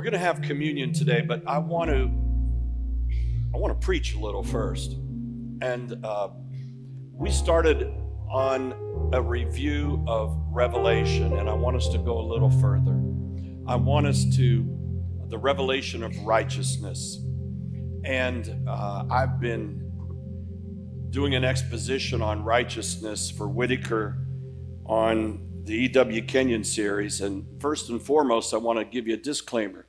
We're going to have communion today, but I want to I want to preach a little first. And uh, we started on a review of Revelation, and I want us to go a little further. I want us to the revelation of righteousness. And uh, I've been doing an exposition on righteousness for Whitaker on the E.W. Kenyon series. And first and foremost, I want to give you a disclaimer.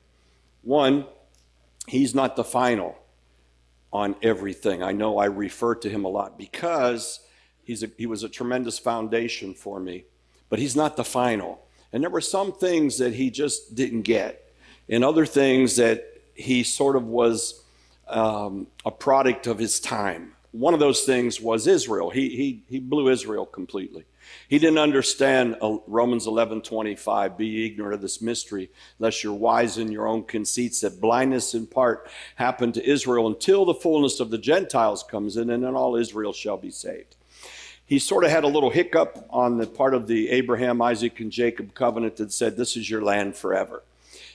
One, he's not the final on everything. I know I refer to him a lot because he's a, he was a tremendous foundation for me, but he's not the final. And there were some things that he just didn't get, and other things that he sort of was um, a product of his time. One of those things was Israel. He, he, he blew Israel completely. He didn't understand uh, Romans 11 25, be ignorant of this mystery, lest you're wise in your own conceits, that blindness in part happened to Israel until the fullness of the Gentiles comes in, and then all Israel shall be saved. He sort of had a little hiccup on the part of the Abraham, Isaac, and Jacob covenant that said, This is your land forever.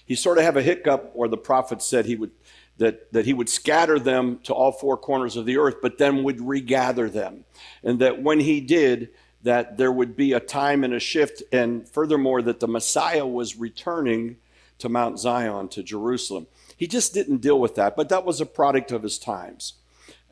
He sort of had a hiccup where the prophet said he would that, that he would scatter them to all four corners of the earth, but then would regather them. And that when he did, that there would be a time and a shift, and furthermore, that the Messiah was returning to Mount Zion, to Jerusalem. He just didn't deal with that, but that was a product of his times.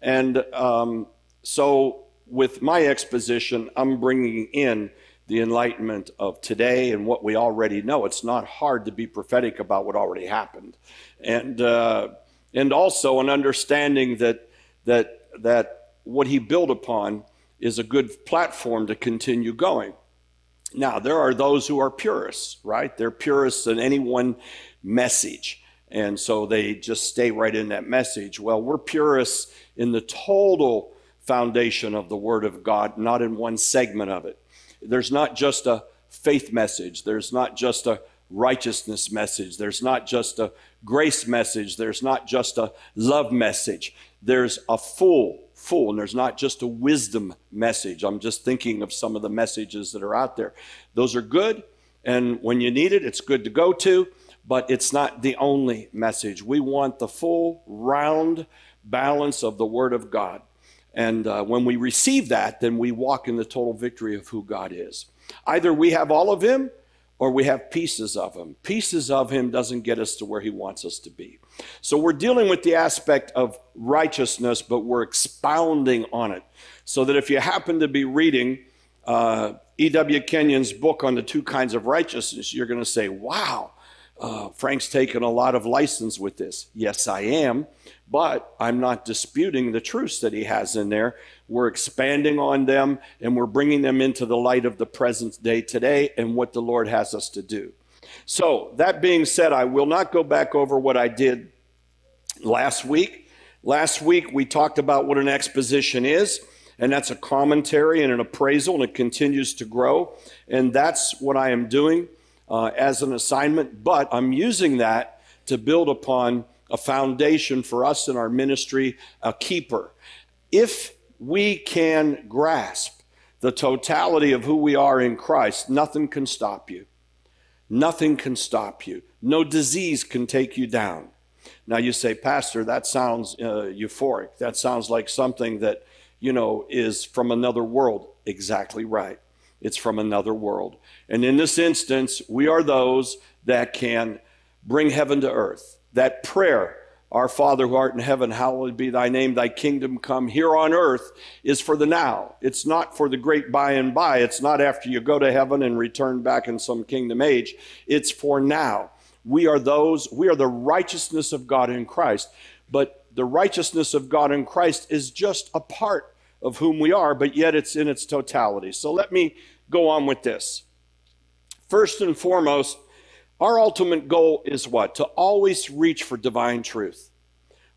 And um, so, with my exposition, I'm bringing in the enlightenment of today and what we already know. It's not hard to be prophetic about what already happened, and uh, and also an understanding that that that what he built upon is a good platform to continue going. Now, there are those who are purists, right? They're purists in any one message. And so they just stay right in that message. Well, we're purists in the total foundation of the Word of God, not in one segment of it. There's not just a faith message, there's not just a righteousness message, there's not just a grace message, there's not just a love message. There's a full full. And there's not just a wisdom message. I'm just thinking of some of the messages that are out there. Those are good. And when you need it, it's good to go to, but it's not the only message. We want the full, round balance of the Word of God. And uh, when we receive that, then we walk in the total victory of who God is. Either we have all of Him or we have pieces of him. Pieces of him doesn't get us to where he wants us to be. So we're dealing with the aspect of righteousness, but we're expounding on it. So that if you happen to be reading uh, E.W. Kenyon's book on the two kinds of righteousness, you're going to say, wow, uh, Frank's taken a lot of license with this. Yes, I am, but I'm not disputing the truths that he has in there. We're expanding on them and we're bringing them into the light of the present day today and what the Lord has us to do. So, that being said, I will not go back over what I did last week. Last week, we talked about what an exposition is, and that's a commentary and an appraisal, and it continues to grow. And that's what I am doing uh, as an assignment, but I'm using that to build upon a foundation for us in our ministry, a keeper. If we can grasp the totality of who we are in Christ, nothing can stop you. Nothing can stop you. No disease can take you down. Now you say, Pastor, that sounds uh, euphoric. That sounds like something that, you know, is from another world. Exactly right. It's from another world. And in this instance, we are those that can bring heaven to earth. That prayer, our Father who art in heaven, hallowed be thy name, thy kingdom come here on earth, is for the now. It's not for the great by and by. It's not after you go to heaven and return back in some kingdom age. It's for now. We are those, we are the righteousness of God in Christ. But the righteousness of God in Christ is just a part of whom we are, but yet it's in its totality. So let me go on with this. First and foremost, our ultimate goal is what? To always reach for divine truth.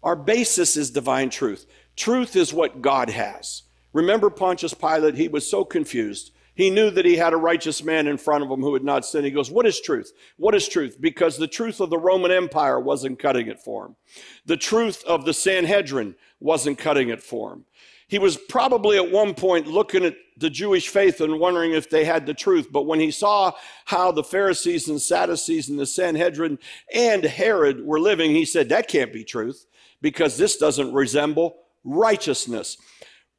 Our basis is divine truth. Truth is what God has. Remember Pontius Pilate? He was so confused. He knew that he had a righteous man in front of him who had not sinned. He goes, What is truth? What is truth? Because the truth of the Roman Empire wasn't cutting it for him. The truth of the Sanhedrin wasn't cutting it for him. He was probably at one point looking at the Jewish faith and wondering if they had the truth. But when he saw how the Pharisees and Sadducees and the Sanhedrin and Herod were living, he said, That can't be truth because this doesn't resemble righteousness.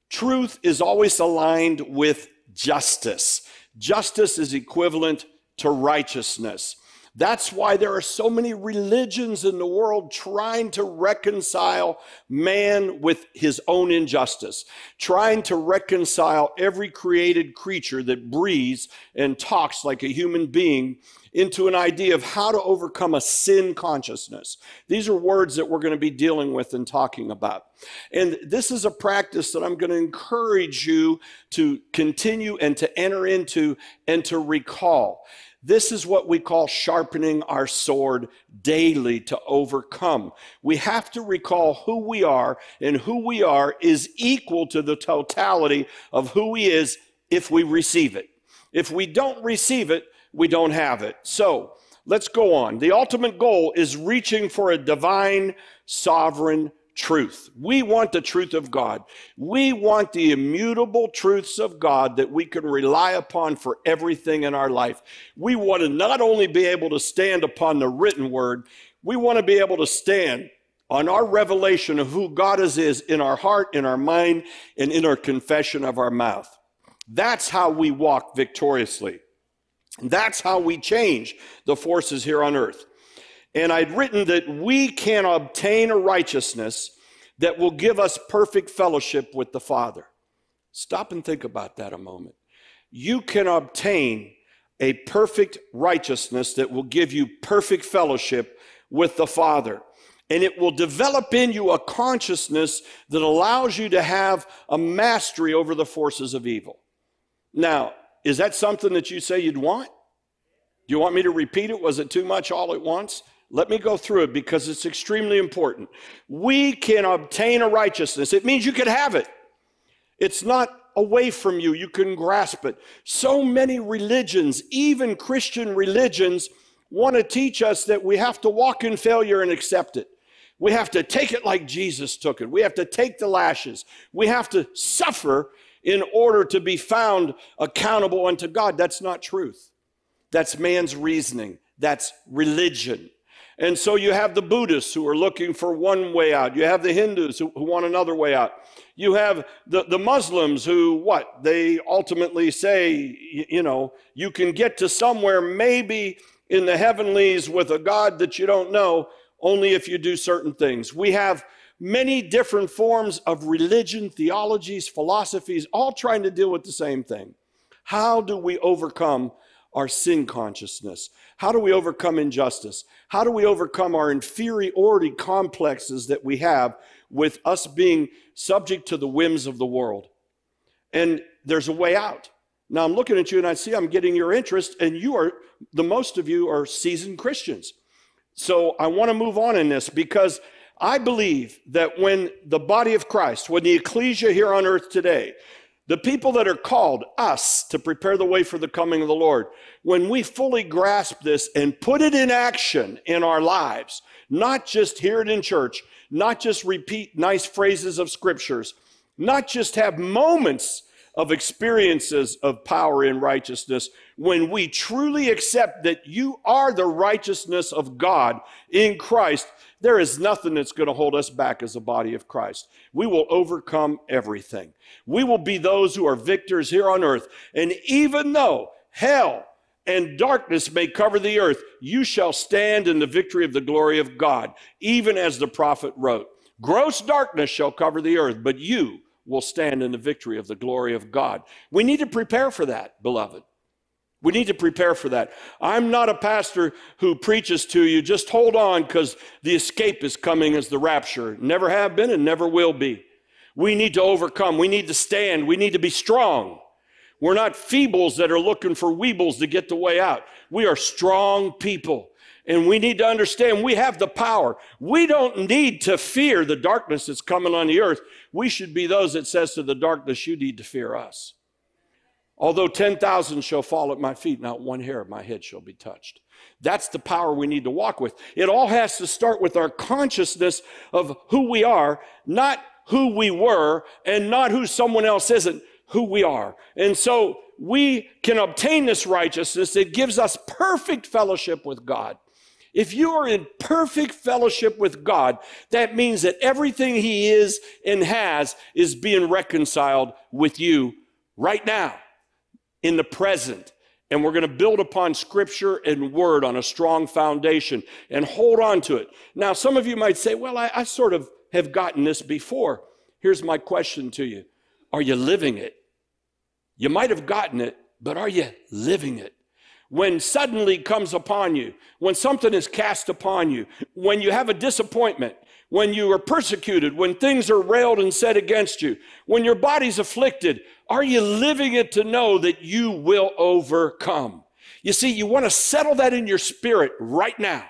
Truth is always aligned with justice. Justice is equivalent to righteousness. That's why there are so many religions in the world trying to reconcile man with his own injustice, trying to reconcile every created creature that breathes and talks like a human being into an idea of how to overcome a sin consciousness. These are words that we're going to be dealing with and talking about. And this is a practice that I'm going to encourage you to continue and to enter into and to recall. This is what we call sharpening our sword daily to overcome. We have to recall who we are, and who we are is equal to the totality of who He is if we receive it. If we don't receive it, we don't have it. So let's go on. The ultimate goal is reaching for a divine, sovereign truth. We want the truth of God. We want the immutable truths of God that we can rely upon for everything in our life. We want to not only be able to stand upon the written word, we want to be able to stand on our revelation of who God is, is in our heart, in our mind, and in our confession of our mouth. That's how we walk victoriously. That's how we change the forces here on earth. And I'd written that we can obtain a righteousness that will give us perfect fellowship with the Father. Stop and think about that a moment. You can obtain a perfect righteousness that will give you perfect fellowship with the Father. And it will develop in you a consciousness that allows you to have a mastery over the forces of evil. Now, is that something that you say you'd want? Do you want me to repeat it? Was it too much all at once? Let me go through it because it's extremely important. We can obtain a righteousness. It means you can have it. It's not away from you. You can grasp it. So many religions, even Christian religions, want to teach us that we have to walk in failure and accept it. We have to take it like Jesus took it. We have to take the lashes. We have to suffer in order to be found accountable unto God. That's not truth. That's man's reasoning. That's religion. And so you have the Buddhists who are looking for one way out. You have the Hindus who, who, want another way out. You have the, the Muslims who, what? They ultimately say, you know, you can get to somewhere maybe in the heavenlies with a God that you don't know only if you do certain things. We have many different forms of religion, theologies, philosophies, all trying to deal with the same thing. How do we overcome our sin consciousness? How do we overcome injustice? How do we overcome our inferiority complexes that we have with us being subject to the whims of the world? And there's a way out. Now I'm looking at you and I see I'm getting your interest, and you are, the most of you are seasoned Christians. So I want to move on in this because I believe that when the body of Christ, when the ecclesia here on earth today, the people that are called, us, to prepare the way for the coming of the Lord, when we fully grasp this and put it in action in our lives, not just hear it in church, not just repeat nice phrases of scriptures, not just have moments of experiences of power in righteousness, when we truly accept that you are the righteousness of God in Christ, there is nothing that's going to hold us back as a body of Christ. We will overcome everything. We will be those who are victors here on earth. And even though hell and darkness may cover the earth, you shall stand in the victory of the glory of God, even as the prophet wrote. Gross darkness shall cover the earth, but you will stand in the victory of the glory of God. We need to prepare for that, beloved. We need to prepare for that. I'm not a pastor who preaches to you, just hold on because the escape is coming as the rapture. Never have been and never will be. We need to overcome. We need to stand. We need to be strong. We're not feebles that are looking for weebles to get the way out. We are strong people. And we need to understand we have the power. We don't need to fear the darkness that's coming on the earth. We should be those that says to the darkness, you need to fear us. Although 10,000 shall fall at my feet, not one hair of my head shall be touched. That's the power we need to walk with. It all has to start with our consciousness of who we are, not who we were and not who someone else isn't, who we are. And so we can obtain this righteousness. It gives us perfect fellowship with God. If you are in perfect fellowship with God, that means that everything He is and has is being reconciled with you right now, in the present. And we're going to build upon scripture and word on a strong foundation and hold on to it. Now, some of you might say, well, I, I sort of have gotten this before. Here's my question to you Are you living it? You might have gotten it, but are you living it? When suddenly comes upon you, when something is cast upon you, when you have a disappointment, when you are persecuted, when things are railed and said against you, when your body's afflicted, are you living it to know that you will overcome? You see, you want to settle that in your spirit right now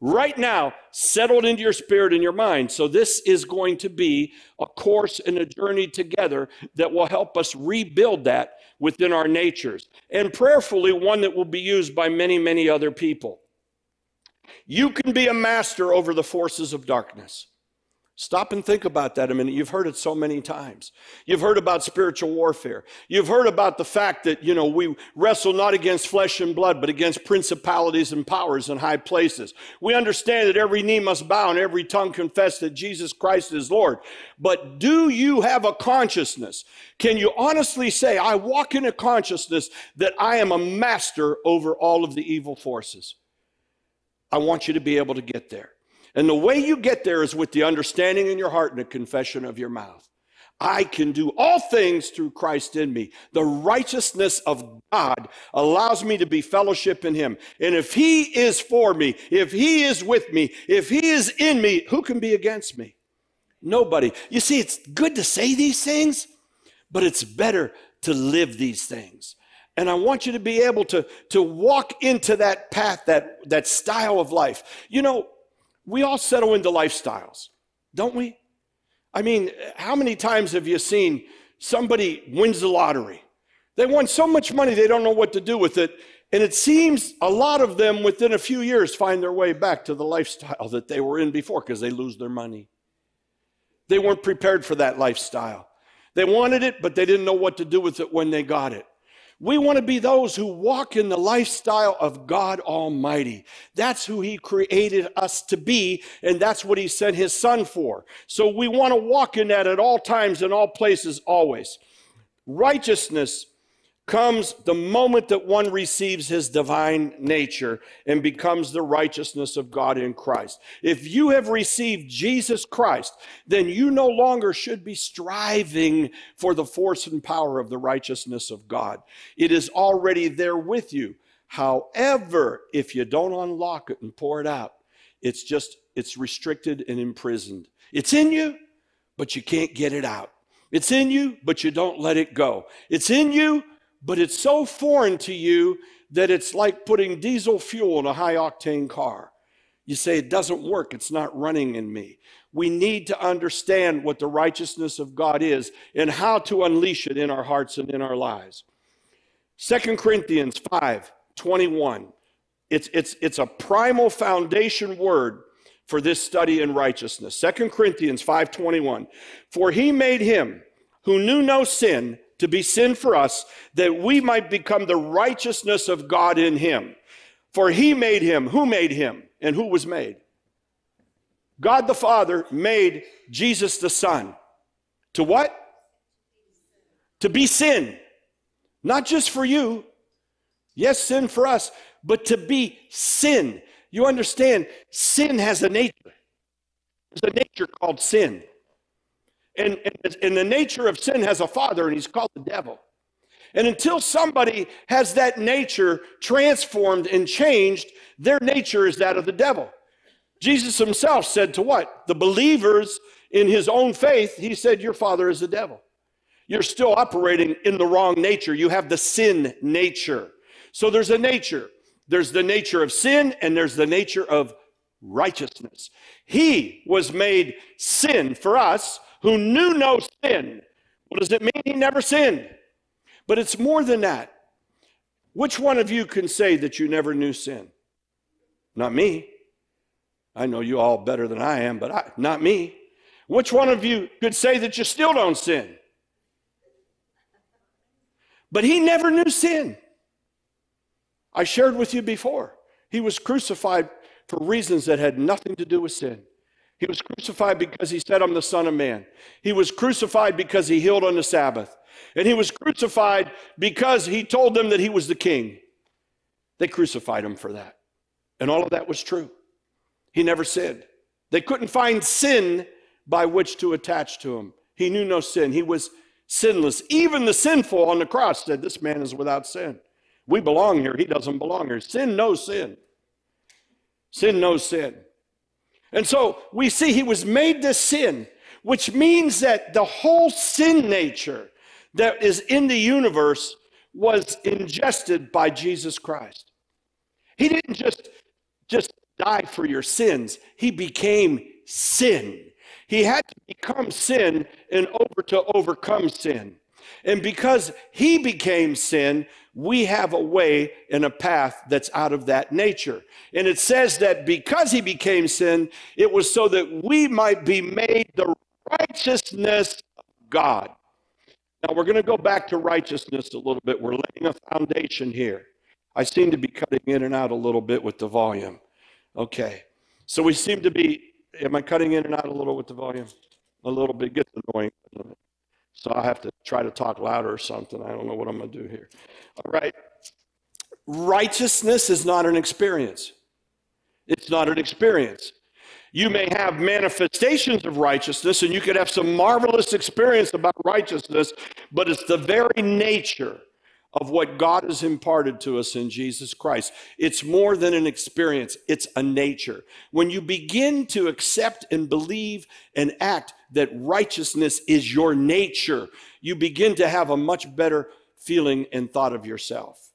right now settled into your spirit and your mind. So, this is going to be a course and a journey together that will help us rebuild that within our natures, and prayerfully, one that will be used by many, many other people. You can be a master over the forces of darkness. Stop and think about that a minute. You've heard it so many times. You've heard about spiritual warfare. You've heard about the fact that, you know, we wrestle not against flesh and blood, but against principalities and powers in high places. We understand that every knee must bow and every tongue confess that Jesus Christ is Lord. But do you have a consciousness? Can you honestly say, I walk in a consciousness that I am a master over all of the evil forces? I want you to be able to get there. And the way you get there is with the understanding in your heart and the confession of your mouth. I can do all things through Christ in me. The righteousness of God allows me to be fellowship in Him. And if He is for me, if He is with me, if He is in me, who can be against me? Nobody. You see, it's good to say these things, but it's better to live these things. And I want you to be able to, to walk into that path, that, that style of life. You know, we all settle into lifestyles, don't we? I mean, how many times have you seen somebody wins the lottery? They won so much money they don't know what to do with it. And it seems a lot of them within a few years find their way back to the lifestyle that they were in before because they lose their money. They weren't prepared for that lifestyle. They wanted it, but they didn't know what to do with it when they got it. We want to be those who walk in the lifestyle of God Almighty. That's who He created us to be, and that's what He sent His Son for. So we want to walk in that at all times, in all places, always. Righteousness comes the moment that one receives his divine nature and becomes the righteousness of God in Christ. If you have received Jesus Christ, then you no longer should be striving for the force and power of the righteousness of God. It is already there with you. However, if you don't unlock it and pour it out, it's just, it's restricted and imprisoned. It's in you, but you can't get it out. It's in you, but you don't let it go. It's in you, but it's so foreign to you that it's like putting diesel fuel in a high octane car. You say, it doesn't work, it's not running in me. We need to understand what the righteousness of God is and how to unleash it in our hearts and in our lives. Second Corinthians 5 21. It's, it's, it's a primal foundation word for this study in righteousness. Second Corinthians 5:21. For he made him who knew no sin to be sin for us, that we might become the righteousness of God in him. For he made him. Who made him? And who was made? God the Father made Jesus the Son. To what? To be sin. Not just for you. Yes, sin for us, but to be sin. You understand, sin has a nature. There's a nature called sin. And, and, and the nature of sin has a father, and he's called the devil. And until somebody has that nature transformed and changed, their nature is that of the devil. Jesus himself said to what? The believers in his own faith, he said, Your father is the devil. You're still operating in the wrong nature. You have the sin nature. So there's a nature. There's the nature of sin, and there's the nature of righteousness. He was made sin for us who knew no sin. What does it mean? He never sinned. But it's more than that. Which one of you can say that you never knew sin? Not me. I know you all better than I am, but I, not me. Which one of you could say that you still don't sin? But he never knew sin. I shared with you before. He was crucified for reasons that had nothing to do with sin. He was crucified because he said, I'm the Son of Man. He was crucified because he healed on the Sabbath. And he was crucified because he told them that he was the king. They crucified him for that. And all of that was true. He never sinned. They couldn't find sin by which to attach to him. He knew no sin. He was sinless. Even the sinful on the cross said, This man is without sin. We belong here. He doesn't belong here. Sin knows sin. Sin knows sin. And so we see he was made to sin, which means that the whole sin nature that is in the universe was ingested by Jesus Christ. He didn't just, just die for your sins, he became sin. He had to become sin in order to overcome sin. And because he became sin, we have a way and a path that's out of that nature. And it says that because he became sin, it was so that we might be made the righteousness of God. Now we're going to go back to righteousness a little bit. We're laying a foundation here. I seem to be cutting in and out a little bit with the volume. Okay. So we seem to be, am I cutting in and out a little with the volume? A little bit gets annoying. So I have to try to talk louder or something. I don't know what I'm going to do here. All right. Righteousness is not an experience. It's not an experience. You may have manifestations of righteousness and you could have some marvelous experience about righteousness, but it's the very nature of what God has imparted to us in Jesus Christ. It's more than an experience, it's a nature. When you begin to accept and believe and act that righteousness is your nature, you begin to have a much better feeling and thought of yourself.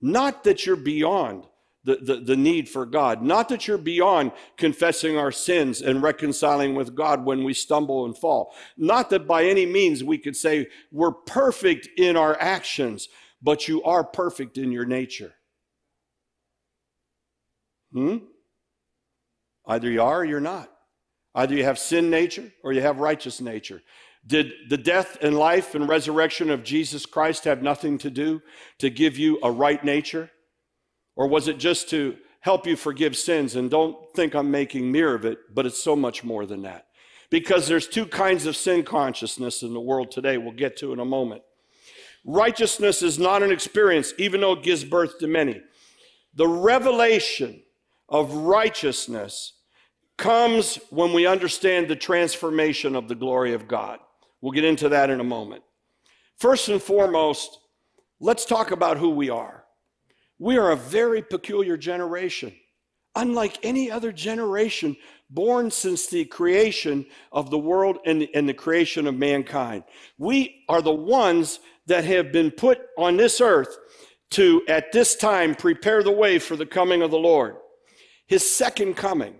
Not that you're beyond the, the, the, need for God, not that you're beyond confessing our sins and reconciling with God when we stumble and fall. Not that by any means we could say we're perfect in our actions, but you are perfect in your nature. Hmm? Either you are or you're not. Either you have sin nature or you have righteous nature. Did the death and life and resurrection of Jesus Christ have nothing to do to give you a right nature? Or was it just to help you forgive sins? And don't think I'm making mere of it, but it's so much more than that. Because there's two kinds of sin consciousness in the world today, we'll get to in a moment. Righteousness is not an experience, even though it gives birth to many. The revelation of righteousness comes when we understand the transformation of the glory of God. We'll get into that in a moment. First and foremost, let's talk about who we are. We are a very peculiar generation, unlike any other generation born since the creation of the world and, and the creation of mankind. We are the ones that have been put on this earth to, at this time, prepare the way for the coming of the Lord, his second coming.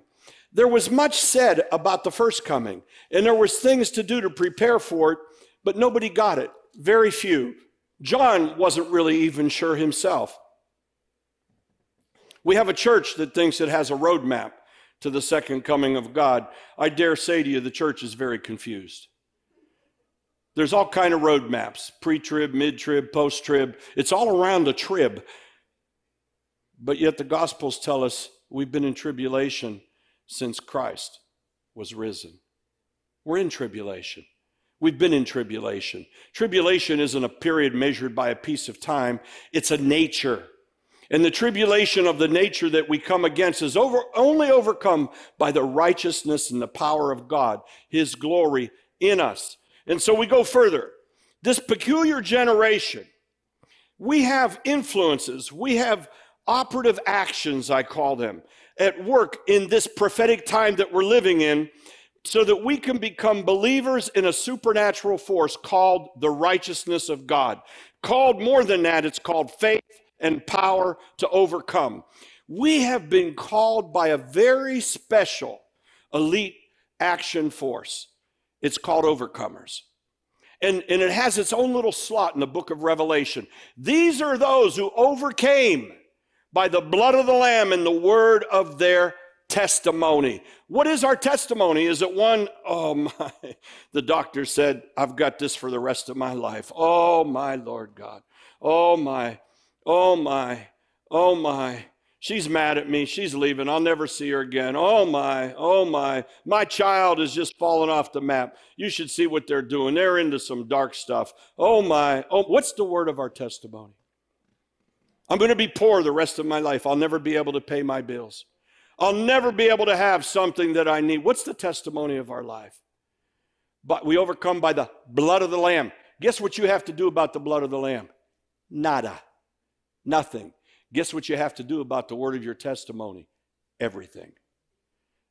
There was much said about the first coming, and there was things to do to prepare for it, but nobody got it. Very few. John wasn't really even sure himself. We have a church that thinks it has a roadmap to the second coming of God. I dare say to you, the church is very confused. There's all kind of roadmaps, pre-trib, mid-trib, post-trib. It's all around the trib. But yet the gospels tell us we've been in tribulation since Christ was risen. We're in tribulation. We've been in tribulation. Tribulation isn't a period measured by a piece of time, it's a nature. And the tribulation of the nature that we come against is over, only overcome by the righteousness and the power of God, His glory in us. And so we go further. This peculiar generation, we have influences, we have operative actions, I call them, at work in this prophetic time that we're living in so that we can become believers in a supernatural force called the righteousness of God. Called more than that, it's called faith and power to overcome. We have been called by a very special elite action force. It's called overcomers. And, and it has its own little slot in the book of Revelation. These are those who overcame by the blood of the Lamb and the word of their testimony. What is our testimony? Is it one, oh my, the doctor said, I've got this for the rest of my life. Oh my Lord God. Oh my, oh my, oh my. She's mad at me. She's leaving. I'll never see her again. Oh my, oh my. My child is just fallen off the map. You should see what they're doing. They're into some dark stuff. Oh my. Oh, what's the word of our testimony? I'm going to be poor the rest of my life. I'll never be able to pay my bills. I'll never be able to have something that I need. What's the testimony of our life? But we overcome by the blood of the Lamb. Guess what you have to do about the blood of the Lamb? Nada. Nothing. Guess what you have to do about the word of your testimony? Everything.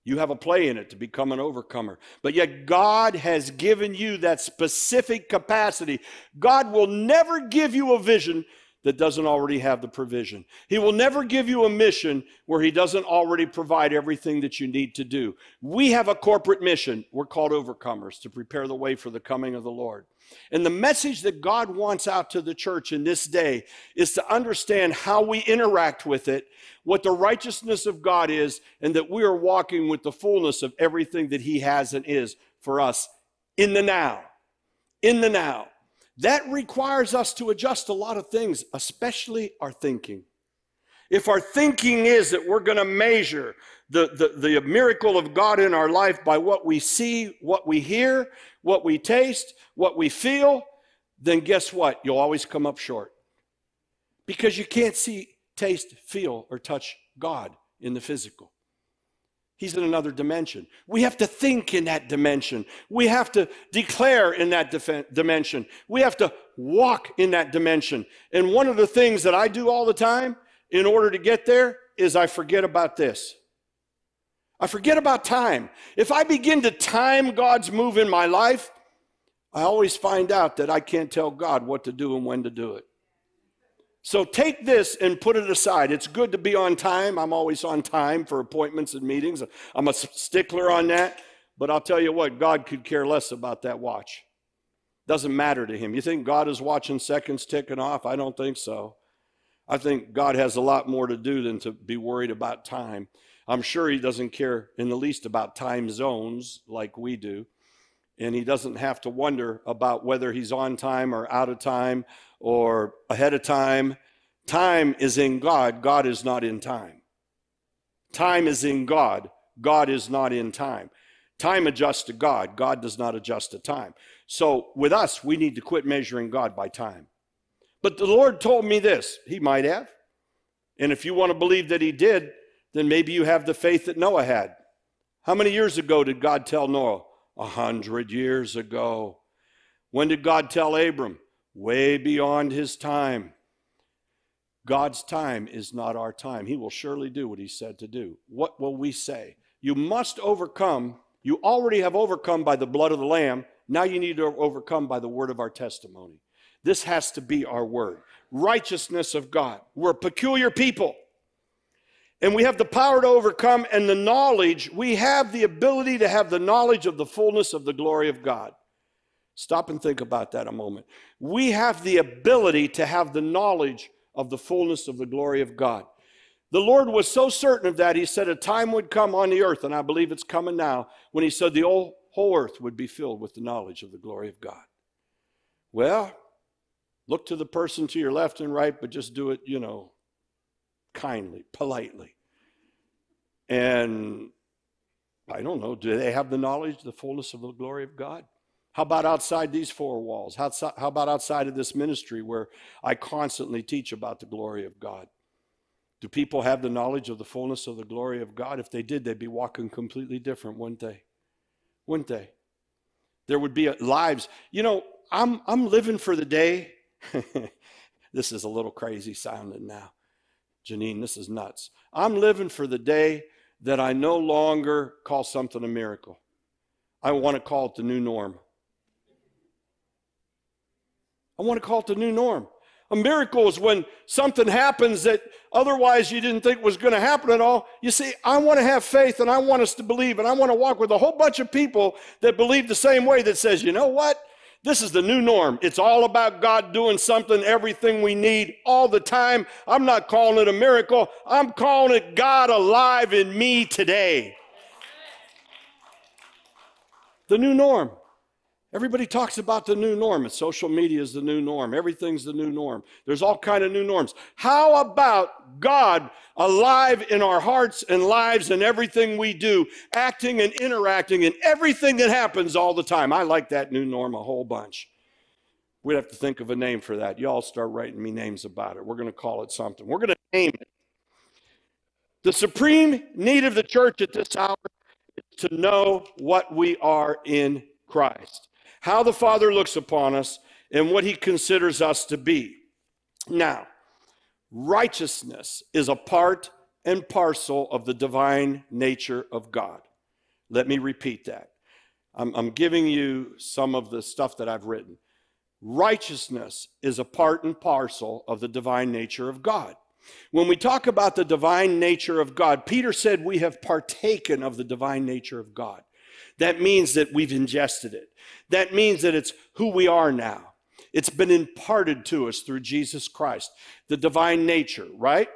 You have a play in it to become an overcomer. But yet, God has given you that specific capacity. God will never give you a vision that doesn't already have the provision. He will never give you a mission where He doesn't already provide everything that you need to do. We have a corporate mission. We're called overcomers to prepare the way for the coming of the Lord. And the message that God wants out to the church in this day is to understand how we interact with it, what the righteousness of God is, and that we are walking with the fullness of everything that He has and is for us in the now. In the now. That requires us to adjust a lot of things, especially our thinking. If our thinking is that we're going to measure the, the, the, miracle of God in our life by what we see, what we hear, what we taste, what we feel, then guess what? You'll always come up short. Because you can't see, taste, feel, or touch God in the physical. He's in another dimension. We have to think in that dimension. We have to declare in that dimension. We have to walk in that dimension. And one of the things that I do all the time in order to get there is I forget about this. I forget about time. If I begin to time God's move in my life, I always find out that I can't tell God what to do and when to do it. So take this and put it aside. It's good to be on time. I'm always on time for appointments and meetings. I'm a stickler on that. But I'll tell you what, God could care less about that watch. Doesn't matter to him. You think God is watching seconds ticking off? I don't think so. I think God has a lot more to do than to be worried about time. I'm sure he doesn't care in the least about time zones like we do. And he doesn't have to wonder about whether he's on time or out of time or ahead of time. Time is in God, God is not in time. Time is in God, God is not in time. Time adjusts to God, God does not adjust to time. So with us, we need to quit measuring God by time. But the Lord told me this, He might have. And if you want to believe that He did, then maybe you have the faith that Noah had. How many years ago did God tell Noah? A hundred years ago. When did God tell Abram? way beyond his time. God's time is not our time. He will surely do what he said to do. What will we say? You must overcome. You already have overcome by the blood of the Lamb. Now you need to overcome by the word of our testimony. This has to be our word. Righteousness of God. We're a peculiar people. And we have the power to overcome and the knowledge. We have the ability to have the knowledge of the fullness of the glory of God. Stop and think about that a moment. We have the ability to have the knowledge of the fullness of the glory of God. The Lord was so certain of that, He said a time would come on the earth, and I believe it's coming now, when He said the whole, earth would be filled with the knowledge of the glory of God. Well, look to the person to your left and right, but just do it, you know, kindly, politely. And I don't know, do they have the knowledge, the fullness of the glory of God? How about outside these four walls? How, how about outside of this ministry where I constantly teach about the glory of God? Do people have the knowledge of the fullness of the glory of God? If they did, they'd be walking completely different, wouldn't they? Wouldn't they? There would be lives. You know, I'm, I'm living for the day. this is a little crazy sounding now. Janine, this is nuts. I'm living for the day that I no longer call something a miracle. I want to call it the new norm. I want to call it the new norm. A miracle is when something happens that otherwise you didn't think was going to happen at all. You see, I want to have faith and I want us to believe and I want to walk with a whole bunch of people that believe the same way that says, you know what? This is the new norm. It's all about God doing something, everything we need all the time. I'm not calling it a miracle. I'm calling it God alive in me today. The new norm. Everybody talks about the new norm. Social media is the new norm. Everything's the new norm. There's all kind of new norms. How about God alive in our hearts and lives and everything we do, acting and interacting in everything that happens all the time? I like that new norm a whole bunch. We'd have to think of a name for that. Y'all start writing me names about it. We're going to call it something. We're going to name it. The supreme need of the church at this hour is to know what we are in Christ how the Father looks upon us, and what he considers us to be. Now, righteousness is a part and parcel of the divine nature of God. Let me repeat that. I'm, I'm, giving you some of the stuff that I've written. Righteousness is a part and parcel of the divine nature of God. When we talk about the divine nature of God, Peter said we have partaken of the divine nature of God. That means that we've ingested it. That means that it's who we are now. It's been imparted to us through Jesus Christ, the divine nature, right?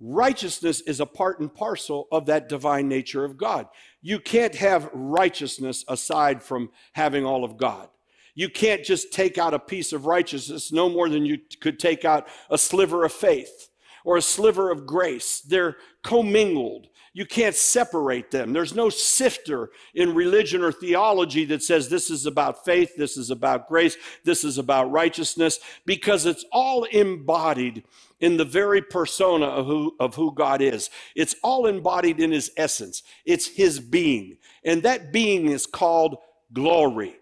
Righteousness is a part and parcel of that divine nature of God. You can't have righteousness aside from having all of God. You can't just take out a piece of righteousness no more than you could take out a sliver of faith or a sliver of grace. They're commingled. You can't separate them. There's no sifter in religion or theology that says this is about faith, this is about grace, this is about righteousness, because it's all embodied in the very persona of who, of who God is. It's all embodied in his essence, it's his being. And that being is called glory.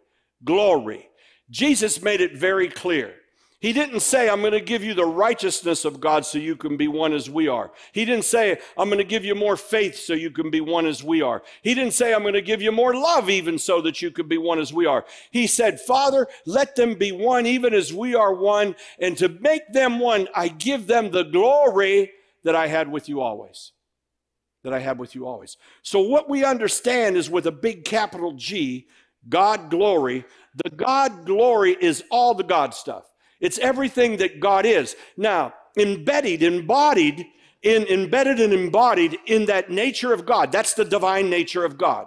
Glory. Jesus made it very clear. He didn't say, I'm going to give you the righteousness of God so you can be one as we are. He didn't say, I'm going to give you more faith so you can be one as we are. He didn't say, I'm going to give you more love even so that you can be one as we are. He said, Father, let them be one even as we are one. And to make them one, I give them the glory that I had with you always. That I had with you always. So what we understand is with a big capital G, God glory, the God glory is all the God stuff. It's everything that God is. Now, embedded, embodied, in, embedded and embodied in that nature of God. That's the divine nature of God.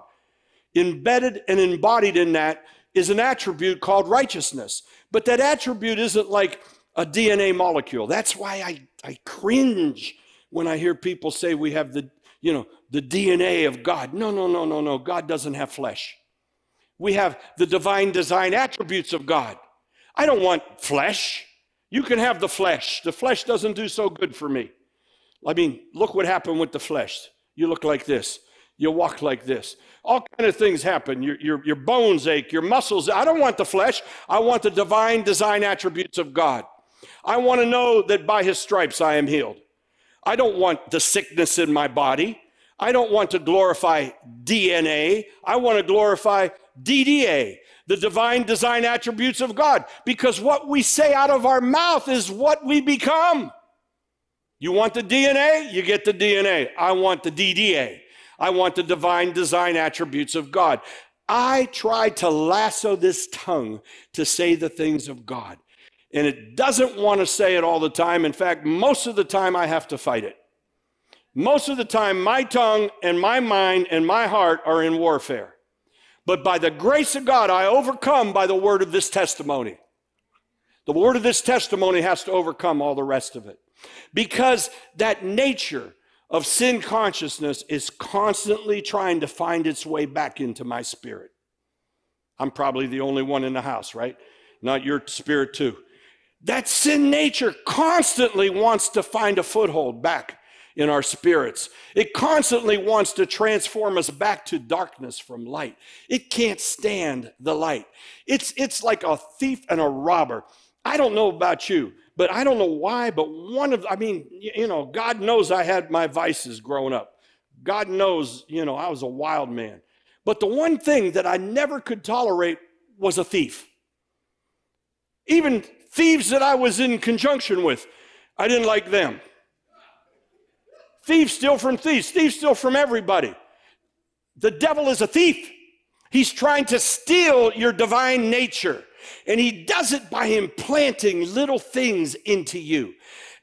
Embedded and embodied in that is an attribute called righteousness. But that attribute isn't like a DNA molecule. That's why I, I cringe when I hear people say we have the, you know, the DNA of God. No, no, no, no, no. God doesn't have flesh. We have the divine design attributes of God. I don't want flesh. You can have the flesh. The flesh doesn't do so good for me. I mean, look what happened with the flesh. You look like this. You walk like this. All kind of things happen. Your, your, your bones ache, your muscles. I don't want the flesh. I want the divine design attributes of God. I want to know that by his stripes I am healed. I don't want the sickness in my body. I don't want to glorify DNA. I want to glorify DDA, the divine design attributes of God, because what we say out of our mouth is what we become. You want the DNA? You get the DNA. I want the DDA. I want the divine design attributes of God. I try to lasso this tongue to say the things of God. And it doesn't want to say it all the time. In fact, most of the time I have to fight it. Most of the time, my tongue and my mind and my heart are in warfare. But by the grace of God, I overcome by the word of this testimony. The word of this testimony has to overcome all the rest of it. Because that nature of sin consciousness is constantly trying to find its way back into my spirit. I'm probably the only one in the house, right? Not your spirit, too. That sin nature constantly wants to find a foothold back in our spirits. It constantly wants to transform us back to darkness from light. It can't stand the light. It's, it's like a thief and a robber. I don't know about you, but I don't know why, but one of, I mean, you know, God knows I had my vices growing up. God knows, you know, I was a wild man. But the one thing that I never could tolerate was a thief. Even thieves that I was in conjunction with, I didn't like them. Thieves steal from thieves, thieves steal from everybody. The devil is a thief. He's trying to steal your divine nature. And he does it by implanting little things into you.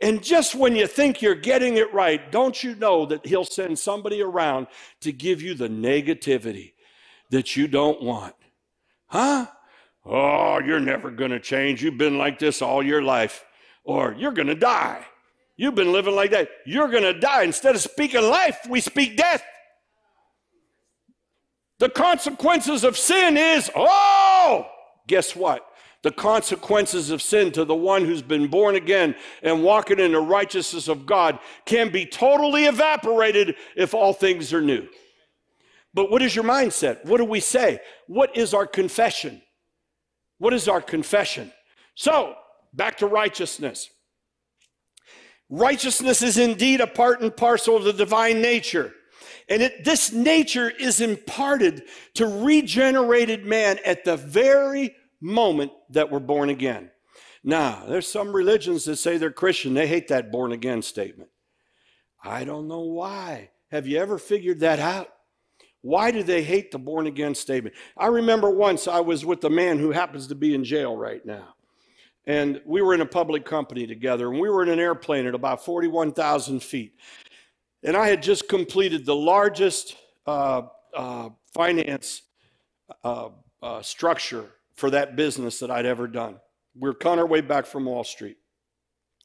And just when you think you're getting it right, don't you know that he'll send somebody around to give you the negativity that you don't want? Huh? Oh, you're never going to change. You've been like this all your life. Or you're going to die. You've been living like that. You're going to die. Instead of speaking life, we speak death. The consequences of sin is, oh, guess what? The consequences of sin to the one who's been born again and walking in the righteousness of God can be totally evaporated if all things are new. But what is your mindset? What do we say? What is our confession? What is our confession? So, back to righteousness. Righteousness is indeed a part and parcel of the divine nature. And it, this nature is imparted to regenerated man at the very moment that we're born again. Now, there's some religions that say they're Christian. They hate that born again statement. I don't know why. Have you ever figured that out? Why do they hate the born again statement? I remember once I was with a man who happens to be in jail right now. And we were in a public company together, and we were in an airplane at about 41,000 feet. And I had just completed the largest uh, uh, finance uh, uh structure for that business that I'd ever done. We were on our way back from Wall Street.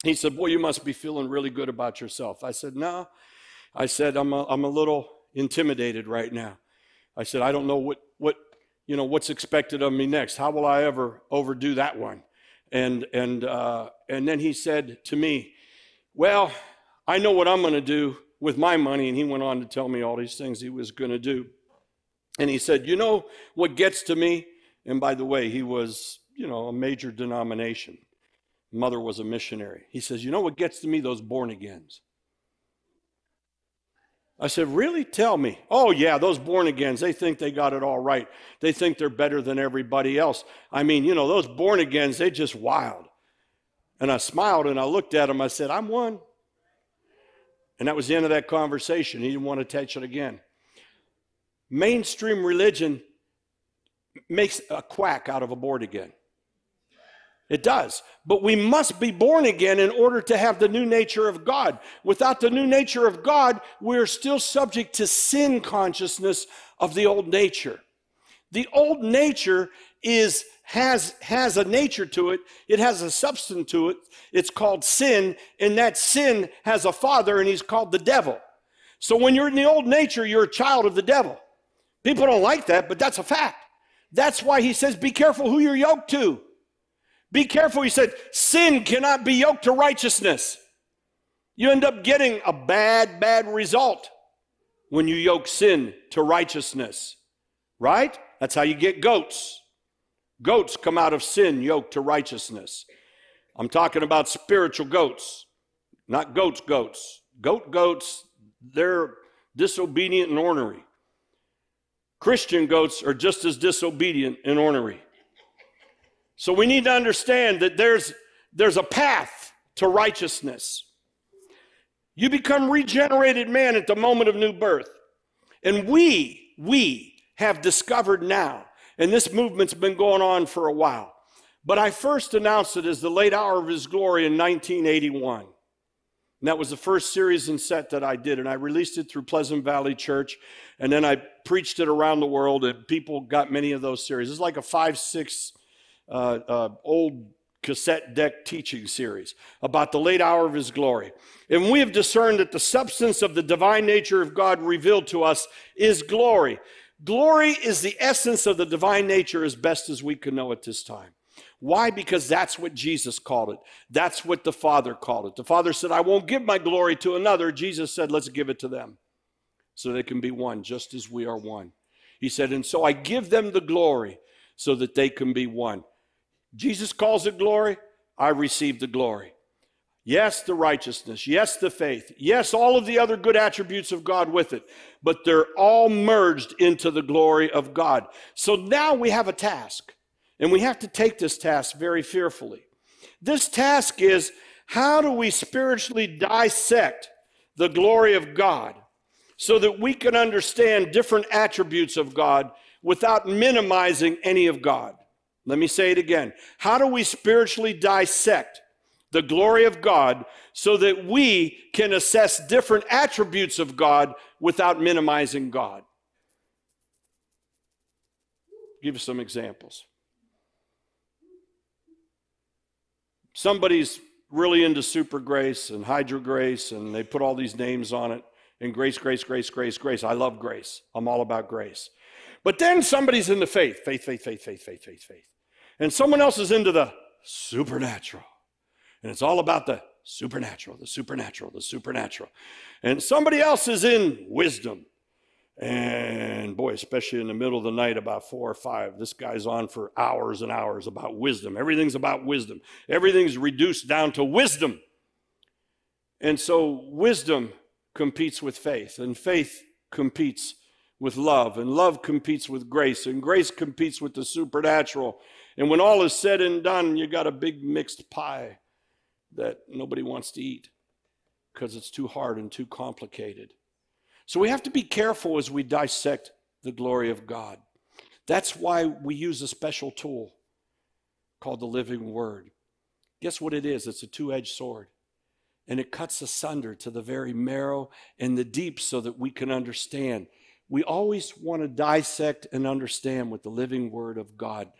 He said, Boy, you must be feeling really good about yourself. I said, No. I said, I'm a, I'm a little intimidated right now. I said, I don't know what, what, you know, what's expected of me next. How will I ever overdo that one? And, and, uh, and then he said to me, well, I know what I'm going to do with my money. And he went on to tell me all these things he was going to do. And he said, you know what gets to me? And by the way, he was, you know, a major denomination. Mother was a missionary. He says, you know what gets to me? Those born agains. I said, Really? Tell me. Oh, yeah, those born agains, they think they got it all right. They think they're better than everybody else. I mean, you know, those born agains, they just wild. And I smiled and I looked at him. I said, I'm one. And that was the end of that conversation. He didn't want to touch it again. Mainstream religion makes a quack out of a born again. It does. But we must be born again in order to have the new nature of God. Without the new nature of God, we're still subject to sin consciousness of the old nature. The old nature is has has a nature to it. It has a substance to it. It's called sin, and that sin has a father and he's called the devil. So when you're in the old nature, you're a child of the devil. People don't like that, but that's a fact. That's why he says be careful who you're yoked to. Be careful, he said, sin cannot be yoked to righteousness. You end up getting a bad, bad result when you yoke sin to righteousness, right? That's how you get goats. Goats come out of sin yoked to righteousness. I'm talking about spiritual goats, not goats, goats. Goat goats, they're disobedient and ornery. Christian goats are just as disobedient and ornery. So we need to understand that there's, there's a path to righteousness. You become regenerated man at the moment of new birth. And we, we have discovered now, and this movement's been going on for a while, but I first announced it as the late hour of his glory in 1981. And that was the first series and set that I did, and I released it through Pleasant Valley Church, and then I preached it around the world, and people got many of those series. It's like a five, six uh, uh, old cassette deck teaching series about the late hour of his glory. And we have discerned that the substance of the divine nature of God revealed to us is glory. Glory is the essence of the divine nature as best as we can know at this time. Why? Because that's what Jesus called it. That's what the Father called it. The Father said, I won't give my glory to another. Jesus said, Let's give it to them so they can be one, just as we are one. He said, And so I give them the glory so that they can be one. Jesus calls it glory. I receive the glory. Yes, the righteousness. Yes, the faith. Yes, all of the other good attributes of God with it. But they're all merged into the glory of God. So now we have a task, and we have to take this task very fearfully. This task is how do we spiritually dissect the glory of God so that we can understand different attributes of God without minimizing any of God? Let me say it again. How do we spiritually dissect the glory of God so that we can assess different attributes of God without minimizing God? Give you some examples. Somebody's really into super grace and hyper grace, and they put all these names on it. And grace, grace, grace, grace, grace. I love grace. I'm all about grace. But then somebody's into faith, faith, faith, faith, faith, faith, faith, faith. And someone else is into the supernatural. And it's all about the supernatural, the supernatural, the supernatural. And somebody else is in wisdom. And boy, especially in the middle of the night, about four or five, this guy's on for hours and hours about wisdom. Everything's about wisdom, everything's reduced down to wisdom. And so, wisdom competes with faith, and faith competes with love, and love competes with grace, and grace competes with the supernatural. And when all is said and done, you got a big mixed pie that nobody wants to eat because it's too hard and too complicated. So we have to be careful as we dissect the glory of God. That's why we use a special tool called the living word. Guess what it is? It's a two edged sword. And it cuts asunder to the very marrow and the deep so that we can understand. We always want to dissect and understand with the living word of God.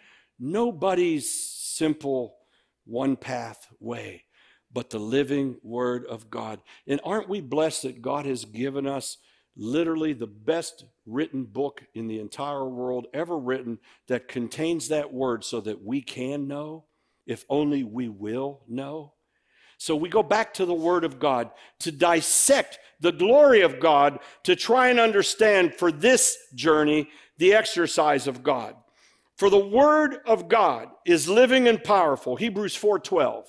Nobody's simple one path way, but the living word of God. And aren't we blessed that God has given us literally the best written book in the entire world ever written that contains that word so that we can know, if only we will know. So we go back to the Word of God to dissect the glory of God, to try and understand for this journey the exercise of God. For the Word of God is living and powerful. Hebrews 4:12.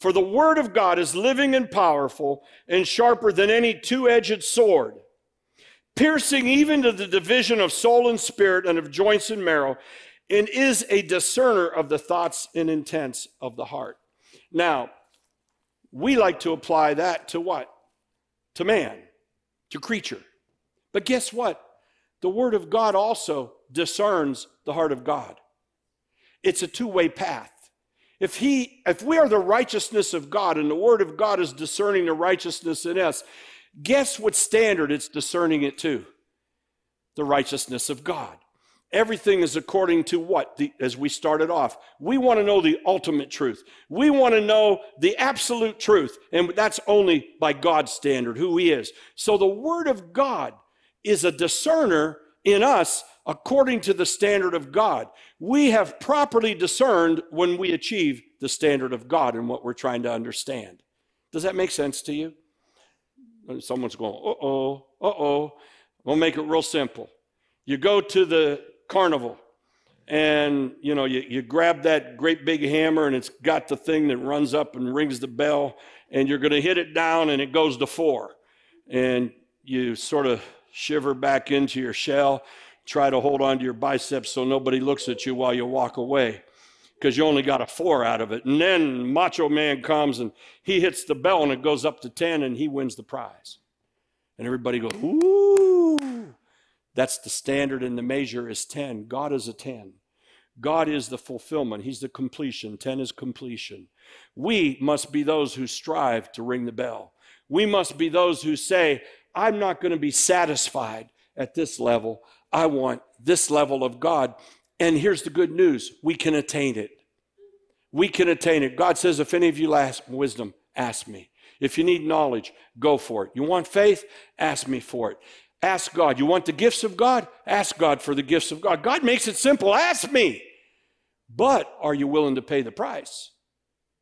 For the Word of God is living and powerful and sharper than any two edged sword piercing even to the division of soul and spirit and of joints and marrow, and is a discerner of the thoughts and intents of the heart. Now, we like to apply that to what? To man, to creature. But guess what? The Word of God also discerns the heart of God. It's a two way path. If he, if we are the righteousness of God and the Word of God is discerning the righteousness in us, Guess what standard it's discerning it to? The righteousness of God. Everything is according to what? The, as we started off, we want to know the ultimate truth. We want to know the absolute truth, and that's only by God's standard, who He is. So the Word of God is a discerner in us according to the standard of God. We have properly discerned when we achieve the standard of God and what we're trying to understand. Does that make sense to you? Someone's going, uh oh, uh oh. We'll make it real simple. You go to the carnival and you know you, you grab that great big hammer and it's got the thing that runs up and rings the bell and you're going to hit it down and it goes to four and you sort of shiver back into your shell try to hold on to your biceps so nobody looks at you while you walk away because you only got a four out of it. And then Macho Man comes and he hits the bell and it goes up to 10 and he wins the prize. And everybody goes, ooh. That's the standard and the measure is 10. God is a 10. God is the fulfillment. He's the completion. 10 is completion. We must be those who strive to ring the bell. We must be those who say, I'm not going to be satisfied at this level. I want this level of God. And here's the good news we can attain it. We can attain it. God says, if any of you lack wisdom, ask me. If you need knowledge, go for it. You want faith? Ask me for it. Ask God. You want the gifts of God? Ask God for the gifts of God. God makes it simple. Ask me. But are you willing to pay the price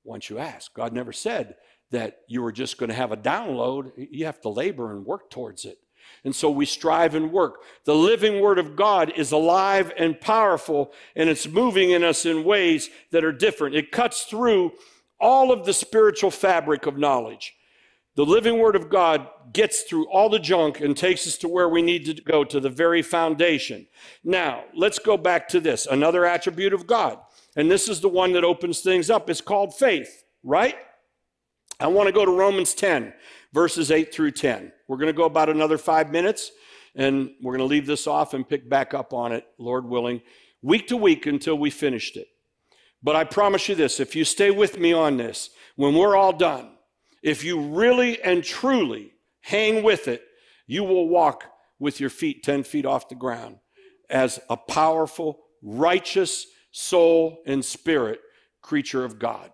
once you ask? God never said that you were just going to have a download. You have to labor and work towards it. And so we strive and work. The living Word of God is alive and powerful, and it's moving in us in ways that are different. It cuts through all of the spiritual fabric of knowledge. The living Word of God gets through all the junk and takes us to where we need to go, to the very foundation. Now, let's go back to this another attribute of God. And this is the one that opens things up. It's called faith, right? I want to go to Romans 10 verses 8 through 10. We're going to go about another five minutes, and we're going to leave this off and pick back up on it, Lord willing. week to week until we finished it. But I promise you this if you stay with me on this, when we're all done, if you really and truly hang with it, you will walk with your feet 10 feet off the ground as a powerful, righteous soul and spirit creature of God,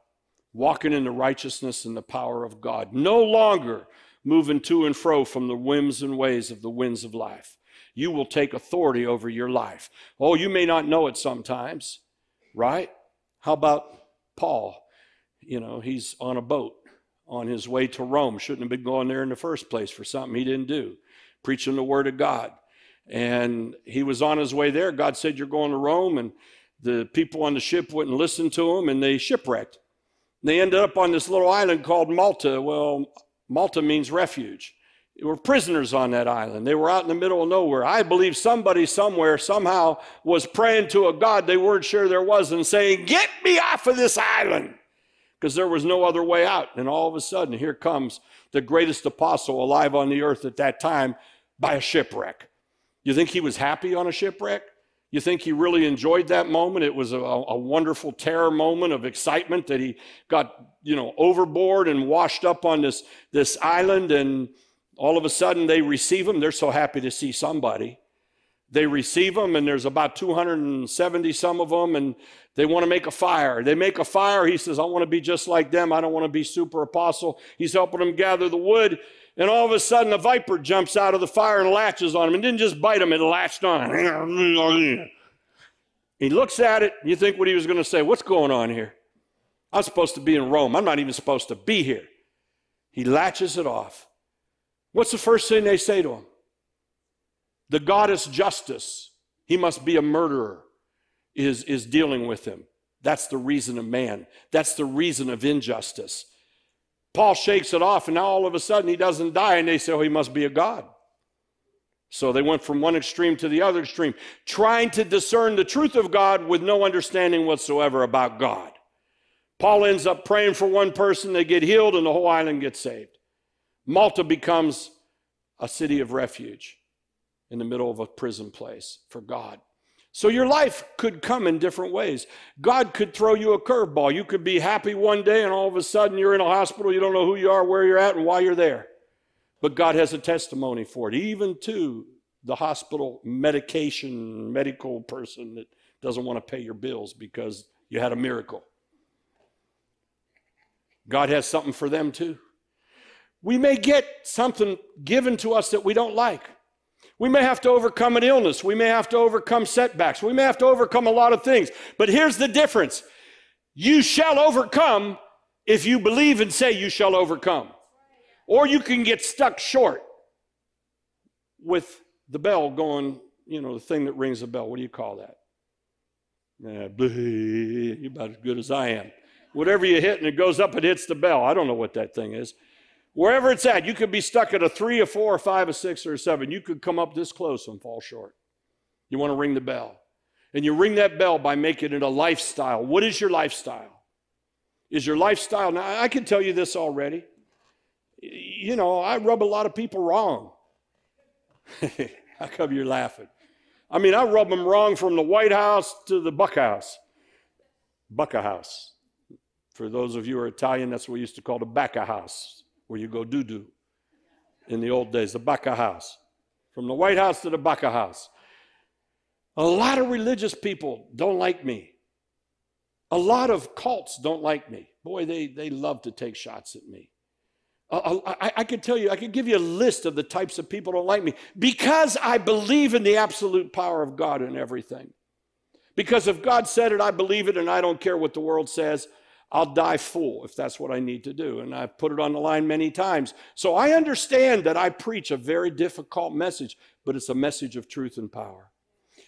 walking in the righteousness and the power of God, no longer moving to and fro from the whims and ways of the winds of life. You will take authority over your life. Oh, you may not know it sometimes, right? How about Paul? You know, he's on a boat on his way to Rome. Shouldn't have been going there in the first place for something he didn't do, preaching the word of God. And he was on his way there. God said, You're going to Rome. And the people on the ship wouldn't listen to him and they shipwrecked. They ended up on this little island called Malta. Well, Malta means refuge. They were prisoners on that island. They were out in the middle of nowhere. I believe somebody somewhere somehow was praying to a God they weren't sure there was and saying, Get me off of this island because there was no other way out. And all of a sudden, here comes the greatest apostle alive on the earth at that time by a shipwreck. You think he was happy on a shipwreck? You think he really enjoyed that moment? It was a, a, wonderful terror moment of excitement that he got, you know, overboard and washed up on this, this island, and all of a sudden they receive him. They're so happy to see somebody. They receive him, and there's about 270 some of them, and they want to make a fire. They make a fire. He says, I want to be just like them. I don't want to be super apostle. He's helping them gather the wood. And all of a sudden, a viper jumps out of the fire and latches on him. And didn't just bite him, it latched on. He looks at it. You think what he was going to say? What's going on here? I'm supposed to be in Rome. I'm not even supposed to be here. He latches it off. What's the first thing they say to him? The goddess justice, he must be a murderer, is, is dealing with him. That's the reason of man. That's the reason of injustice. Paul shakes it off, and now all of a sudden he doesn't die, and they say, oh, he must be a God. So they went from one extreme to the other extreme, trying to discern the truth of God with no understanding whatsoever about God. Paul ends up praying for one person, they get healed, and the whole island gets saved. Malta becomes a city of refuge in the middle of a prison place for God. So your life could come in different ways. God could throw you a curveball. You could be happy one day and all of a sudden you're in a hospital, you don't know who you are, where you're at, and why you're there. But God has a testimony for it, even to the hospital medication, medical person that doesn't want to pay your bills because you had a miracle. God has something for them too. We may get something given to us that we don't like. We may have to overcome an illness. We may have to overcome setbacks. We may have to overcome a lot of things. But here's the difference you shall overcome if you believe and say you shall overcome. Or you can get stuck short with the bell going, you know, the thing that rings the bell. What do you call that? Yeah, you're about as good as I am. Whatever you hit and it goes up, it hits the bell. I don't know what that thing is. Wherever it's at, you could be stuck at a three, a four, a five, a six, or a seven. You could come up this close and fall short. You want to ring the bell. And you ring that bell by making it a lifestyle. What is your lifestyle? Is your lifestyle, now I can tell you this already. You know, I rub a lot of people wrong. How come you're laughing? I mean, I rub them wrong from the White House to the Buck House. Bucka House. For those of you who are Italian, that's what we used to call the Bacca House where you go doo doo in the old days, the Baca House. From the White House to the Baca House. A lot of religious people don't like me. A lot of cults don't like me. Boy, they, they love to take shots at me. I, I, I could tell you, I could give you a list of the types of people don't like me because I believe in the absolute power of God in everything. Because if God said it, I believe it, and I don't care what the world says. I'll die full if that's what I need to do. And I've put it on the line many times. So I understand that I preach a very difficult message, but it's a message of truth and power.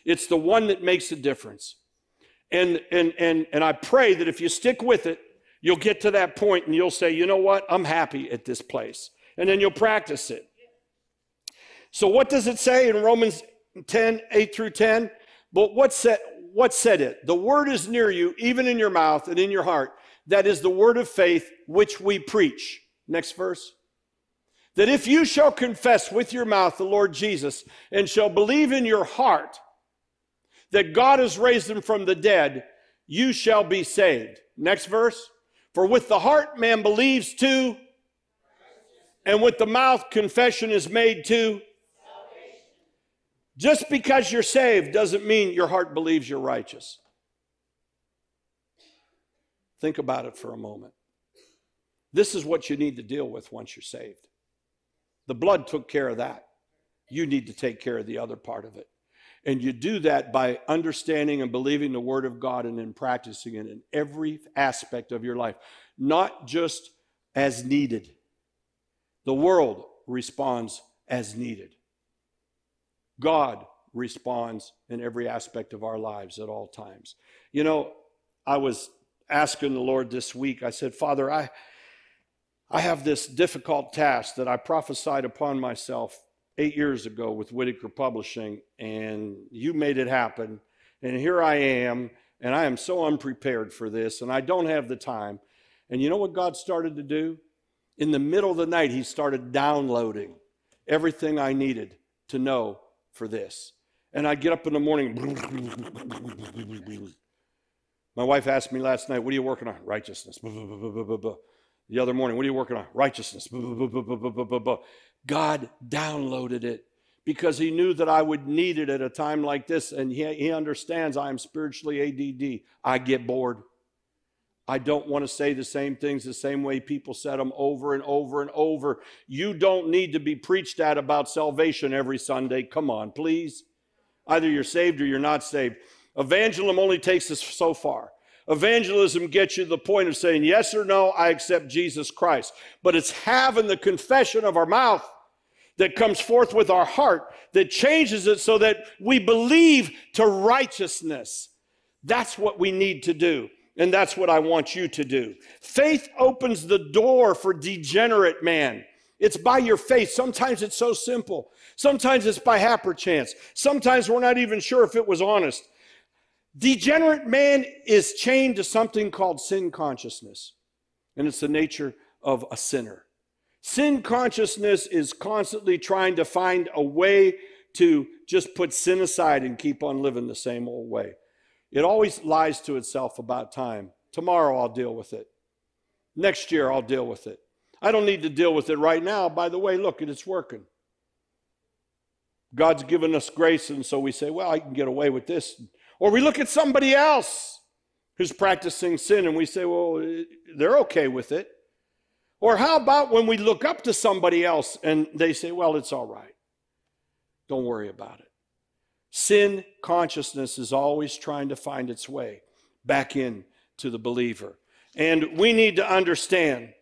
It's the one that makes a difference. And, and, and, and I pray that if you stick with it, you'll get to that point and you'll say, you know what? I'm happy at this place. And then you'll practice it. So, what does it say in Romans 10, 8 through 10? But what said, what said it? The word is near you, even in your mouth and in your heart that is the word of faith which we preach. Next verse. That if you shall confess with your mouth the Lord Jesus and shall believe in your heart that God has raised him from the dead, you shall be saved. Next verse. For with the heart man believes to, and with the mouth confession is made to. Just because you're saved doesn't mean your heart believes you're righteous. Think about it for a moment. This is what you need to deal with once you're saved. The blood took care of that. You need to take care of the other part of it. And you do that by understanding and believing the Word of God and then practicing it in every aspect of your life, not just as needed. The world responds as needed. God responds in every aspect of our lives at all times. You know, I was asking the Lord this week, I said, Father, I, I have this difficult task that I prophesied upon myself eight years ago with Whitaker Publishing, and you made it happen. And here I am, and I am so unprepared for this, and I don't have the time. And you know what God started to do? In the middle of the night, He started downloading everything I needed to know for this. And I get up in the morning. My wife asked me last night, What are you working on? Righteousness. The other morning, what are you working on? Righteousness. God downloaded it because he knew that I would need it at a time like this. And he, he understands I am spiritually ADD. I get bored. I don't want to say the same things the same way people said them over and over and over. You don't need to be preached at about salvation every Sunday. Come on, please. Either you're saved or you're not saved. Evangelism only takes us so far. Evangelism gets you to the point of saying, Yes or no, I accept Jesus Christ. But it's having the confession of our mouth that comes forth with our heart that changes it so that we believe to righteousness. That's what we need to do. And that's what I want you to do. Faith opens the door for degenerate man. It's by your faith. Sometimes it's so simple. Sometimes it's by happerchance. Sometimes we're not even sure if it was honest. Degenerate man is chained to something called sin consciousness, and it's the nature of a sinner. Sin consciousness is constantly trying to find a way to just put sin aside and keep on living the same old way. It always lies to itself about time. Tomorrow I'll deal with it. Next year I'll deal with it. I don't need to deal with it right now. By the way, look, it's working. God's given us grace, and so we say, well, I can get away with this. Or we look at somebody else who's practicing sin and we say, well, they're okay with it. Or how about when we look up to somebody else and they say, well, it's all right. Don't worry about it. Sin consciousness is always trying to find its way back in to the believer. And we need to understand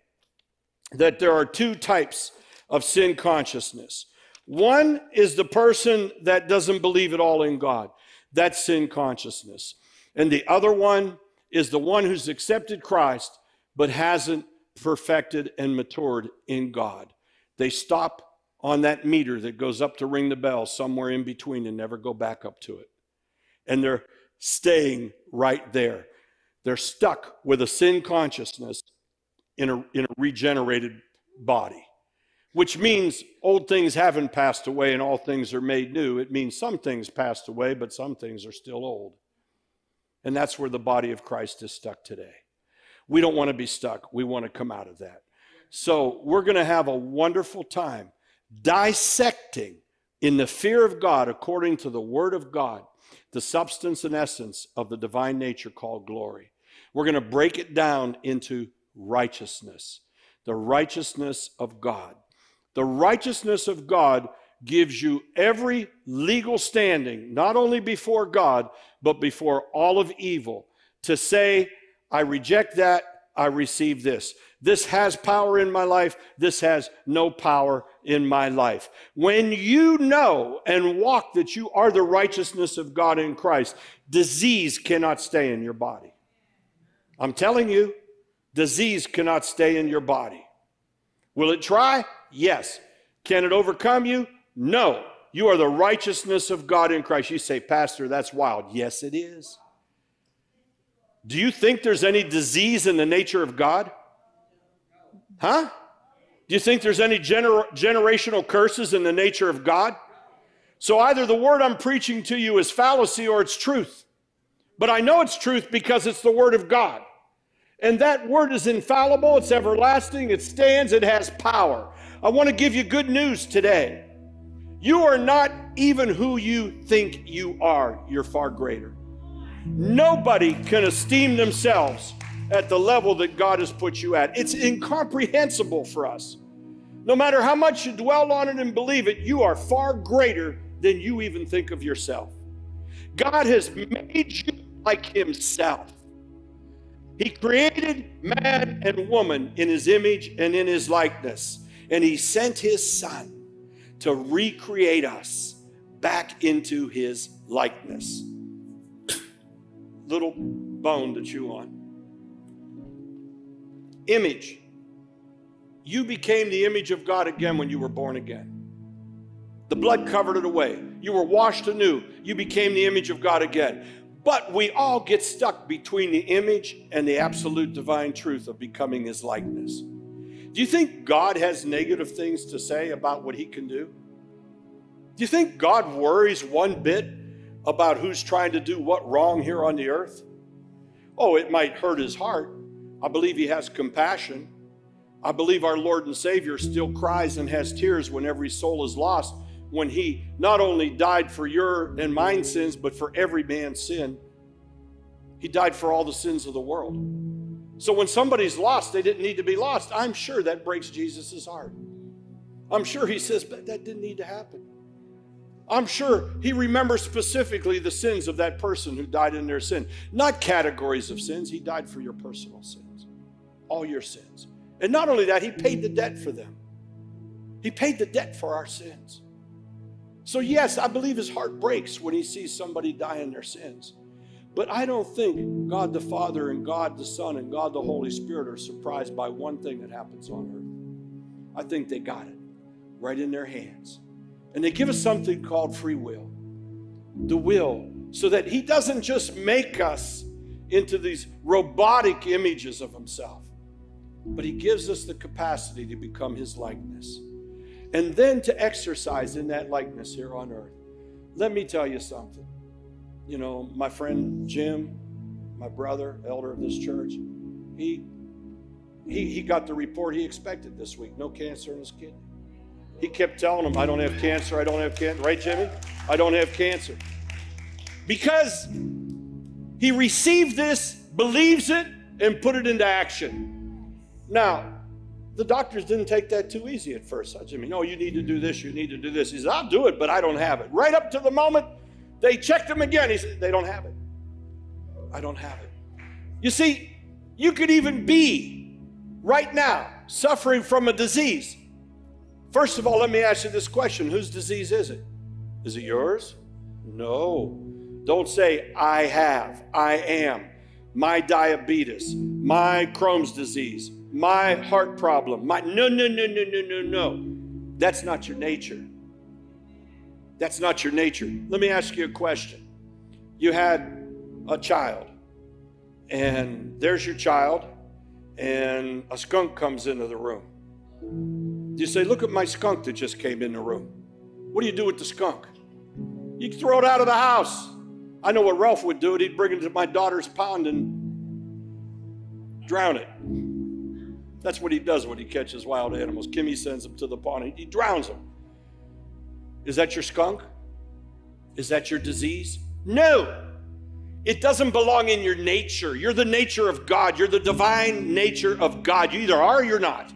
that there are two types of sin consciousness. One is the person that doesn't believe at all in God. That's sin consciousness. And the other one is the one who's accepted Christ but hasn't perfected and matured in God. They stop on that meter that goes up to ring the bell somewhere in between and never go back up to it. And they're staying right there. They're stuck with a sin consciousness in a, in a regenerated body which means old things haven't passed away and all things are made new. It means some things passed away, but some things are still old. And that's where the body of Christ is stuck today. We don't want to be stuck, we want to come out of that. So we're going to have a wonderful time dissecting in the fear of God, according to the Word of God, the substance and essence of the divine nature called glory. We're going to break it down into righteousness, the righteousness of God. The righteousness of God gives you every legal standing, not only before God, but before all of evil, to say, I reject that, I receive this. This has power in my life, this has no power in my life. When you know and walk that you are the righteousness of God in Christ, disease cannot stay in your body. I'm telling you, disease cannot stay in your body. Will it try? Yes. Can it overcome you? No. You are the righteousness of God in Christ. You say, Pastor, that's wild. Yes, it is. Do you think there's any disease in the nature of God? Huh? Do you think there's any gener- generational curses in the nature of God? So either the word I'm preaching to you is fallacy or it's truth. But I know it's truth because it's the word of God. And that word is infallible, it's everlasting, it stands, it has power. I want to give you good news today. You are not even who you think you are, you're far greater. Nobody can esteem themselves at the level that God has put you at. It's incomprehensible for us. No matter how much you dwell on it and believe it, you are far greater than you even think of yourself. God has made you like Himself. He created man and woman in His image and in His likeness, and He sent His Son to recreate us back into His likeness. Little bone to chew on. Image. You became the image of God again when you were born again. The blood covered it away. You were washed anew. You became the image of God again. But we all get stuck between the image and the absolute divine truth of becoming his likeness. Do you think God has negative things to say about what he can do? Do you think God worries one bit about who's trying to do what wrong here on the earth? Oh, it might hurt his heart. I believe he has compassion. I believe our Lord and Savior still cries and has tears when every soul is lost when he not only died for your and mine sins, but for every man's sin. He died for all the sins of the world. So when somebody's lost, they didn't need to be lost. I'm sure that breaks Jesus' heart. I'm sure he says, but that didn't need to happen. I'm sure he remembers specifically the sins of that person who died in their sin. Not categories of sins. He died for your personal sins, all your sins. And not only that, he paid the debt for them. He paid the debt for our sins. So, yes, I believe his heart breaks when he sees somebody die in their sins. But I don't think God the Father and God the Son and God the Holy Spirit are surprised by one thing that happens on earth. I think they got it right in their hands. And they give us something called free will. The will, so that he doesn't just make us into these robotic images of himself, but he gives us the capacity to become his likeness and then to exercise in that likeness here on earth. Let me tell you something. You know, my friend Jim, my brother, elder of this church, he he, he got the report he expected this week no cancer in his kidney. He kept telling him, I don't have cancer, I don't have cancer. Right, Jimmy? I don't have cancer. Because he received this, believes it, and put it into action. Now, the doctors didn't take that too easy at first. I mean, no, you need to do this, you need to do this. He said, I'll do it, but I don't have it. Right up to the moment they checked him again, he said, they don't have it. I don't have it. You see, you could even be right now suffering from a disease. First of all, let me ask you this question Whose disease is it? Is it yours? No. Don't say, I have, I am, my diabetes, my Crohn's disease, my heart problem, my no, no, no, no, no, no, no. That's not your nature. That's not your nature. Let me ask you a question. You had a child, and there's your child, and a skunk comes into the room. You say, Look at my skunk that just came in the room. What do you do with the skunk? You throw it out of the house. I know what Ralph would do. It. He'd bring it to my daughter's pond and drown it. That's what he does when he catches wild animals. Kimmy sends them to the pond, he, he drowns them. Is that your skunk? Is that your disease? No. It doesn't belong in your nature. You're the nature of God. You're the divine nature of God. You either are or you're not.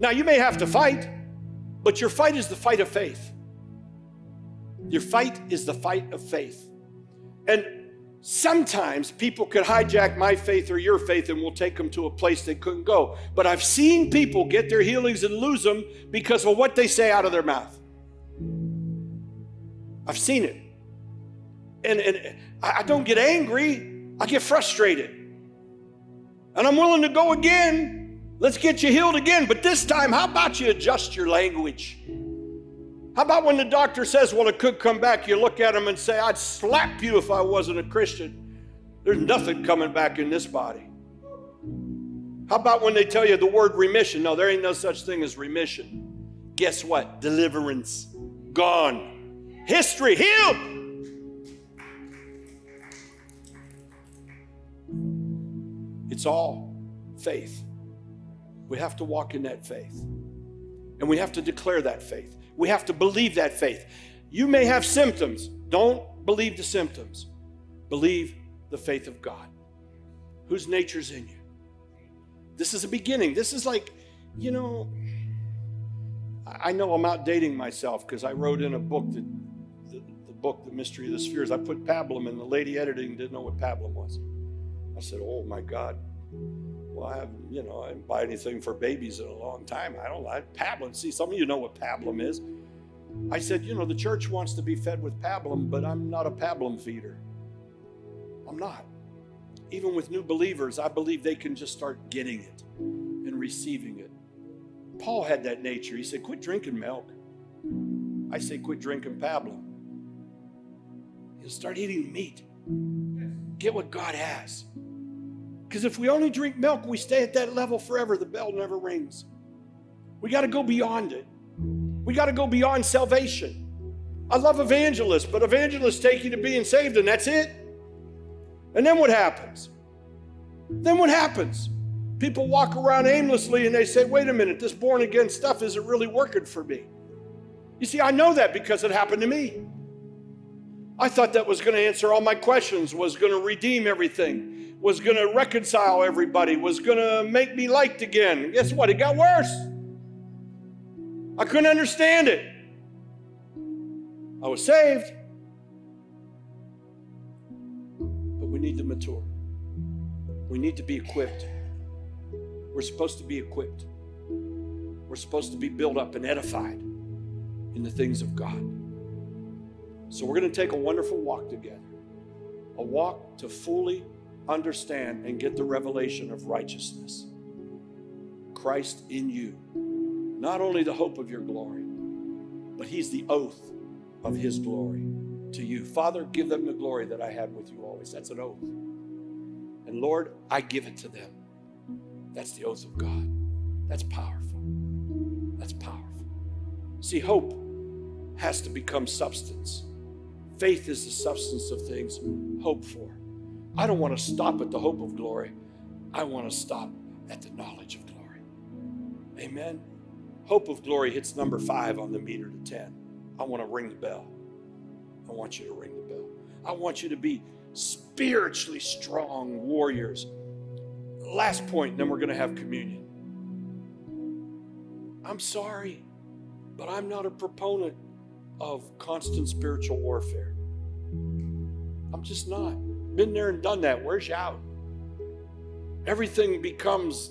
Now, you may have to fight, but your fight is the fight of faith. Your fight is the fight of faith. And Sometimes people could hijack my faith or your faith and we'll take them to a place they couldn't go. But I've seen people get their healings and lose them because of what they say out of their mouth. I've seen it. And, and I don't get angry, I get frustrated. And I'm willing to go again. Let's get you healed again. But this time, how about you adjust your language? How about when the doctor says, well, it could come back, you look at him and say, I'd slap you if I wasn't a Christian. There's nothing coming back in this body. How about when they tell you the word remission? No, there ain't no such thing as remission. Guess what? Deliverance. gone. History healed. It's all faith. We have to walk in that faith. And we have to declare that faith. We have to believe that faith. You may have symptoms. Don't believe the symptoms. Believe the faith of God. Whose nature's in you? This is a beginning. This is like, you know, I know I'm outdating myself because I wrote in a book that book, The Mystery of the Spheres. I put pablum, and the lady editing didn't know what pablum was. I said, Oh my God. Well, I haven't, you know, I didn't buy anything for babies in a long time. I don't like pablum. See, some of you know what pablum is. I said, you know, the church wants to be fed with pablum, but I'm not a pablum feeder. I'm not. Even with new believers, I believe they can just start getting it and receiving it. Paul had that nature. He said, quit drinking milk. I say, quit drinking pablum. He'll start eating meat. Get what God has. Because if we only drink milk, we stay at that level forever. The bell never rings. We got to go beyond it. We got to go beyond salvation. I love evangelists, but evangelists take you to being saved, and that's it. And then what happens? Then what happens? People walk around aimlessly and they say, wait a minute, this born again stuff isn't really working for me. You see, I know that because it happened to me. I thought that was going to answer all my questions, was going to redeem everything, was going to reconcile everybody, was going to make me liked again. Guess what? It got worse. I couldn't understand it. I was saved, but we need to mature. We need to be equipped. We're supposed to be equipped. We're supposed to be built up and edified in the things of God. So we're going to take a wonderful walk together. A walk to fully understand and get the revelation of righteousness. Christ in you. Not only the hope of your glory, but He's the oath of His glory to you. Father, give them the glory that I had with you always. That's an oath. And Lord, I give it to them. That's the oath of God. That's powerful. That's powerful. See, hope has to become substance. Faith is the substance of things hoped for. I don't want to stop at the hope of glory. I want to stop at the knowledge of glory. Amen. Hope of glory hits number five on the meter to 10. I want to ring the bell. I want you to ring the bell. I want you to be spiritually strong warriors. Last point, then we're going to have communion. I'm sorry, but I'm not a proponent of constant spiritual warfare. I'm just not. Been there and done that. Where's you out? Everything becomes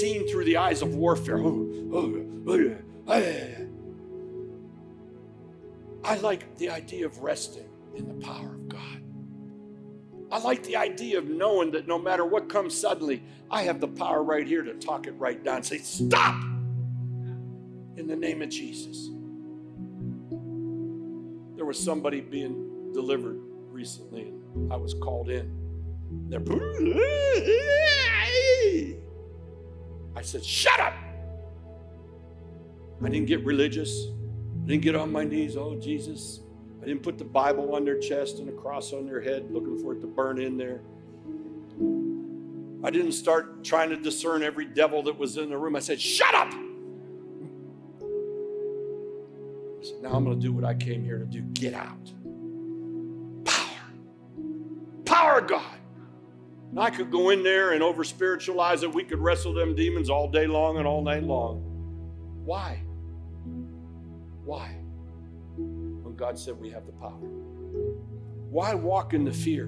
seen through the eyes of warfare. Oh, oh, oh, I like the idea of resting in the power of God. I like the idea of knowing that no matter what comes suddenly, I have the power right here to talk it right down. Say, stop in the name of Jesus. Was somebody being delivered recently, and I was called in. They're, I said, shut up. I didn't get religious. I didn't get on my knees. Oh, Jesus, I didn't put the Bible on their chest and a cross on their head, looking for it to burn in there. I didn't start trying to discern every devil that was in the room. I said, Shut up! Said, Now I'm going to do what I came here to do get out. Power. Power of God. And I could go in there and over spiritualize it. We could wrestle them demons all day long and all night long. Why? Why? When God said we have the power. Why walk in the fear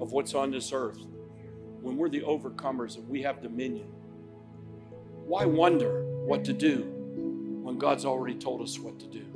of what's on this earth when we're the overcomers and we have dominion? Why wonder what to do when God's already told us what to do?